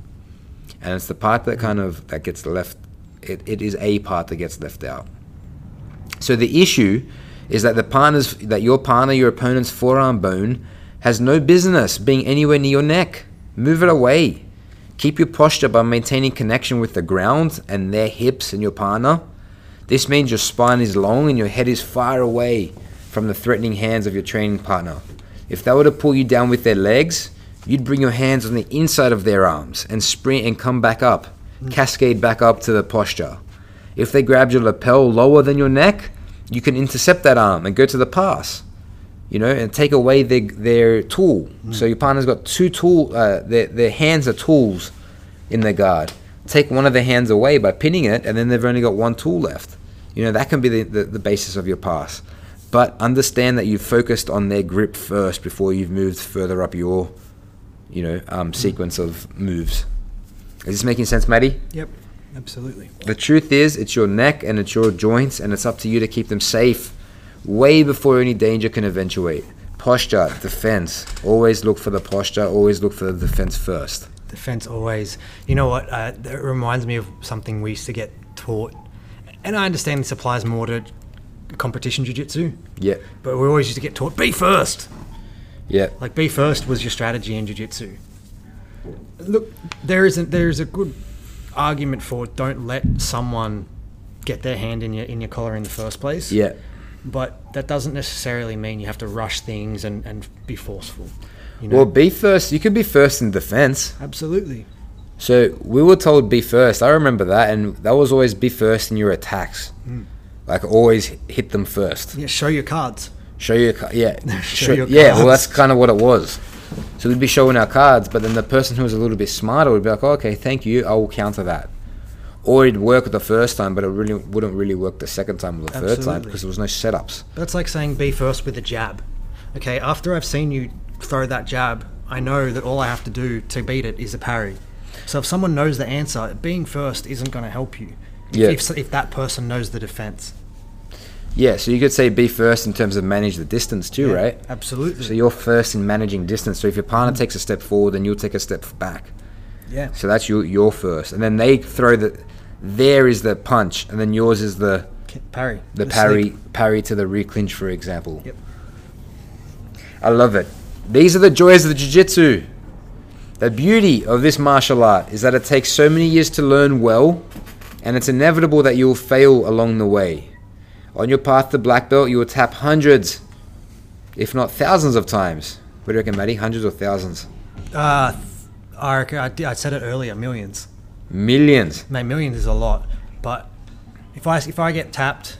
and it's the part that mm. kind of that gets left. It, it is a part that gets left out. So the issue is that the partners that your partner, your opponent's forearm bone has no business being anywhere near your neck. Move it away. Keep your posture by maintaining connection with the ground and their hips and your partner. This means your spine is long and your head is far away from the threatening hands of your training partner. If they were to pull you down with their legs, you'd bring your hands on the inside of their arms and sprint and come back up, mm. cascade back up to the posture. If they grabbed your lapel lower than your neck, you can intercept that arm and go to the pass. You know, and take away their, their tool. So your partner's got two tool. Uh, their their hands are tools in their guard. Take one of their hands away by pinning it, and then they've only got one tool left. You know that can be the, the, the basis of your pass. But understand that you've focused on their grip first before you've moved further up your, you know, um, sequence of moves. Is this making sense, Maddie? Yep, absolutely. The truth is, it's your neck and it's your joints, and it's up to you to keep them safe way before any danger can eventuate. Posture, defense. Always look for the posture, always look for the defense first. Defense always. You know what? Uh, that reminds me of something we used to get taught, and I understand this applies more to competition jiu-jitsu, Yeah, but we always used to get taught be first. yeah, Like be first was your strategy in jiu-jitsu. Look, there isn't there is a good argument for don't let someone get their hand in your in your collar in the first place. yeah. But that doesn't necessarily mean you have to rush things and, and be forceful. You know? Well, be first. You can be first in defense. absolutely. So we were told be first. I remember that, and that was always be first in your attacks. Hmm. Like always hit them first. Yeah, show your cards. Show your yeah, [LAUGHS] Show show- your yeah. Well, that's kind of what it was. So we'd be showing our cards, but then the person who was a little bit smarter would be like, oh, "Okay, thank you. I will counter that." Or it'd work the first time, but it really wouldn't really work the second time or the third time because there was no setups. That's like saying be first with a jab. Okay, after I've seen you throw that jab, I know that all I have to do to beat it is a parry. So if someone knows the answer, being first isn't going to help you. Yeah. If, if that person knows the defense. Yeah, so you could say be first in terms of manage the distance too, Yeah, right? Absolutely. So you're first in managing distance. So if your partner mm. takes a step forward, then you'll take a step back. yeah. So that's your your first, and then they throw the. There is the punch, and then yours is the Parry. the The parry parry to the re-clinch, for example. Yep. I love it. These are the joys of the jiu-jitsu. The beauty of this martial art is that it takes so many years to learn well, and it's inevitable that you'll fail along the way. On your path to black belt, you will tap hundreds, if not thousands of times. What do you reckon, Matty? Hundreds or thousands? Uh, I, reckon- I, I said it earlier, millions. Millions. Mate, millions is a lot. But if I, if I get tapped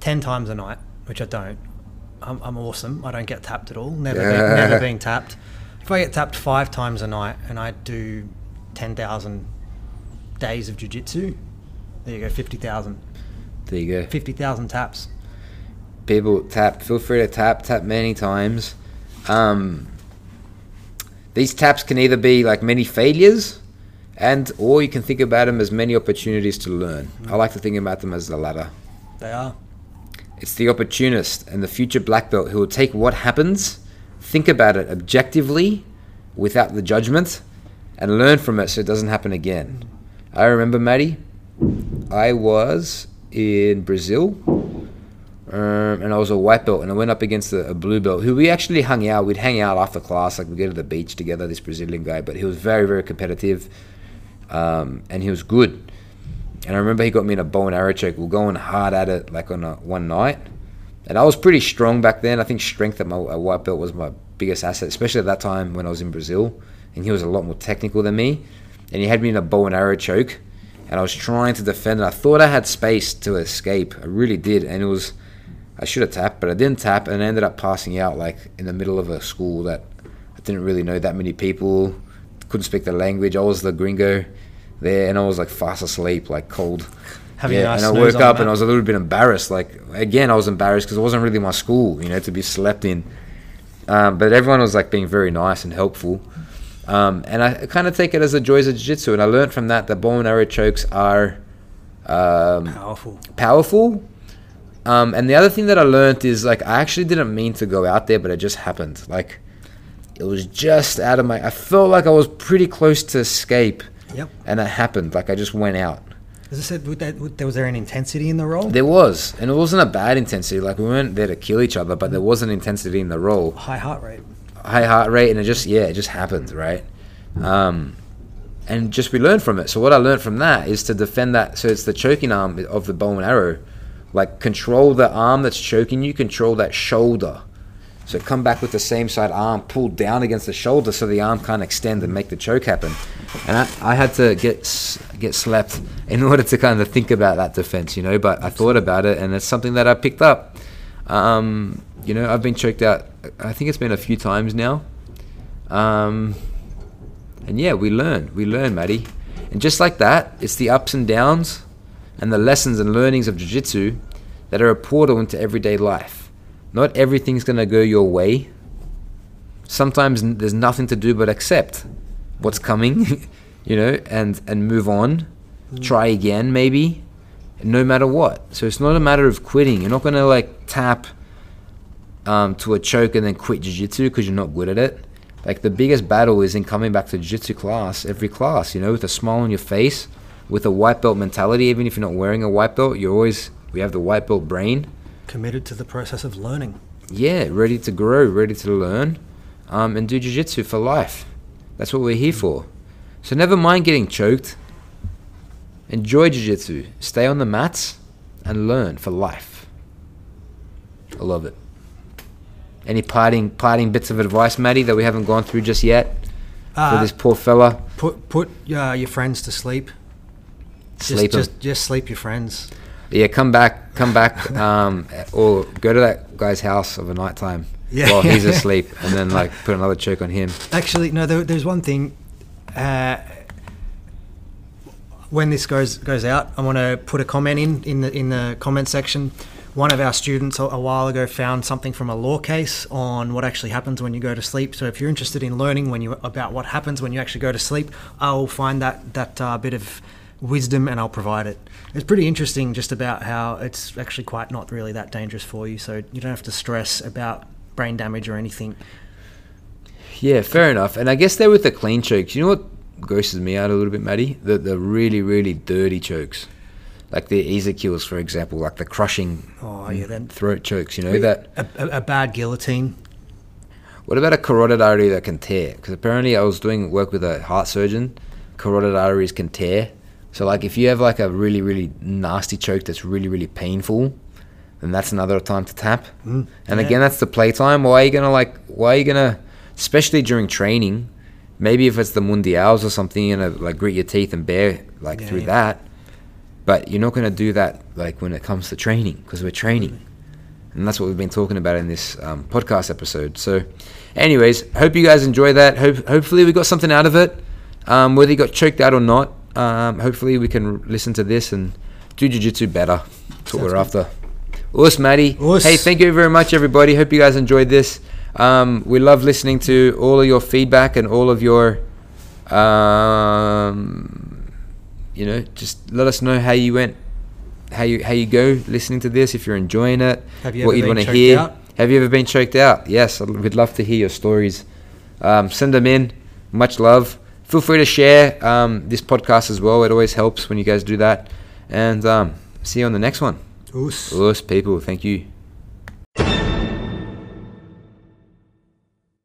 10 times a night, which I don't, I'm, I'm awesome. I don't get tapped at all. Never, Yeah. [LAUGHS] never being tapped. If I get tapped five times a night and I do 10,000 days of jiu-jitsu, there you go, 50,000. There you go. 50,000 taps. people tap feel free to tap tap many times um, these taps can either be like many failures and or you can think about them as many opportunities to learn i like to think about them as the latter They are. it's the opportunist and the future black belt who will take what happens think about it objectively without the judgment and learn from it so it doesn't happen again i remember maddie i was in brazil um, and I was a white belt, and I went up against a, a blue belt who we actually hung out. We'd hang out after class, like we'd go to the beach together. This Brazilian guy, but he was very, very competitive, um, and he was good. And I remember he got me in a bow and arrow choke. We're going hard at it, like on a, one night, and I was pretty strong back then. I think strength at my at white belt was my biggest asset, especially at that time when I was in Brazil, and he was a lot more technical than me. And he had me in a bow and arrow choke, and I was trying to defend it. I thought I had space to escape. I really did, and it was. I should have tapped, but I didn't tap, and I ended up passing out like in the middle of a school that I didn't really know that many people. Couldn't speak the language. I was the gringo there, and I was like fast asleep, like cold. Having yeah, nice and I woke up that. and I was a little bit embarrassed. Like again, I was embarrassed because it wasn't really my school, you know, to be slept in. Um, but everyone was like being very nice and helpful. Um, and I kind of take it as the joys of jiu-jitsu, and I learned from that that bow and arrow chokes are um, Powerful. powerful. Um, and the other thing that I learned is like I actually didn't mean to go out there, but it just happened. Like it was just out of my. I felt like I was pretty close to escape, Yep. and it happened. Like I just went out. As I said, would that, would, was there an intensity in the role? There was, and it wasn't a bad intensity. Like we weren't there to kill each other, but there was an intensity in the role, High heart rate. High heart rate, and it just yeah, it just happened, right? Um, and just we learned from it. So what I learned from that is to defend that. So it's the choking arm of the bow and arrow, like control the arm that's choking you, control that shoulder. So come back with the same side arm pulled down against the shoulder, so the arm can't extend and make the choke happen. And I, I had to get get slapped in [LAUGHS] order to kind of think about that defense, you know. But I thought about it, and it's something that I picked up. Um, you know, I've been choked out. I think it's been a few times now. Um, and yeah, we learn. We learn, Maddie. And just like that, it's the ups and downs and the lessons and learnings of Jiu Jitsu that are a portal into everyday life. Not everything's going to go your way. Sometimes there's nothing to do but accept what's coming, [LAUGHS] you know, and, and move on. Try again, maybe, no matter what. So it's not a matter of quitting. You're not going to like tap um, to a choke and then quit Jiu Jitsu because you're not good at it. Like the biggest battle is in coming back to jiu-jitsu class, every class, you know, with a smile on your face, with a white belt mentality. Even if you're not wearing a white belt, you're always we have the white belt brain. Committed to the process of learning. Yeah, ready to grow, ready to learn, um, and do jiu-jitsu for life. That's what we're here for. So never mind getting choked. Enjoy jiu-jitsu. Stay on the mats and learn for life. I love it. Any parting parting bits of advice, Maddie, that we haven't gone through just yet for Uh, this poor fella? put put uh, your friends to sleep. Just, just just sleep your friends. Yeah, come back, come back, [LAUGHS] um, or go to that guy's house of a night time Yeah. while he's [LAUGHS] asleep, and then like put another choke on him. Actually, no. There, there's one thing. Uh, when this goes goes out, I want to put a comment in in the in the comment section. One of our students a, while ago found something from a law case on what actually happens when you go to sleep. So if you're interested in learning when you about what happens when you actually go to sleep, I'll find that that uh, bit of wisdom and I'll provide it. It's pretty interesting just about how it's actually quite not really that dangerous for you. So you don't have to stress about brain damage or anything. Yeah, fair enough. And I guess they're with the clean chokes. You know what grosses me out a little bit, Maddie? The the really really dirty chokes, like the Ezekiels, for example, like the crushing Oh yeah, then throat chokes. You know that. a, a, a bad guillotine. What about a carotid artery that can tear? Because apparently I was doing work with a heart surgeon. Carotid arteries can tear. So like if you have like a really really nasty choke that's really really painful, then that's another time to tap. Mm, And yeah. again, that's the playtime. Why are you gonna like? Why are you gonna? Especially during training, maybe if it's the mundials or something, you're gonna like grit your teeth and bear like Yeah, through yeah. that. But you're not gonna do that like when it comes to training because we're training, and that's what we've been talking about in this um, podcast episode. So, anyways, hope you guys enjoy that. Hope hopefully we got something out of it. Um, whether you got choked out or not, um, hopefully we can listen to this and do jiu-jitsu better. That's what Sounds we're good. after. Us, Matty. Us. Hey, thank you very much, everybody. Hope you guys enjoyed this. Um, we love listening to all of your feedback and all of your, um, you know, just let us know how you went, how you how you go listening to this. If you're enjoying it, Have you what you'd want to hear. out? Have you ever been choked out? Yes, we'd love to hear your stories. Um, send them in. Much love. Feel free to share um, this podcast as well. It always helps when you guys do that. And um, see you on the next one. Oos. Us people, thank you.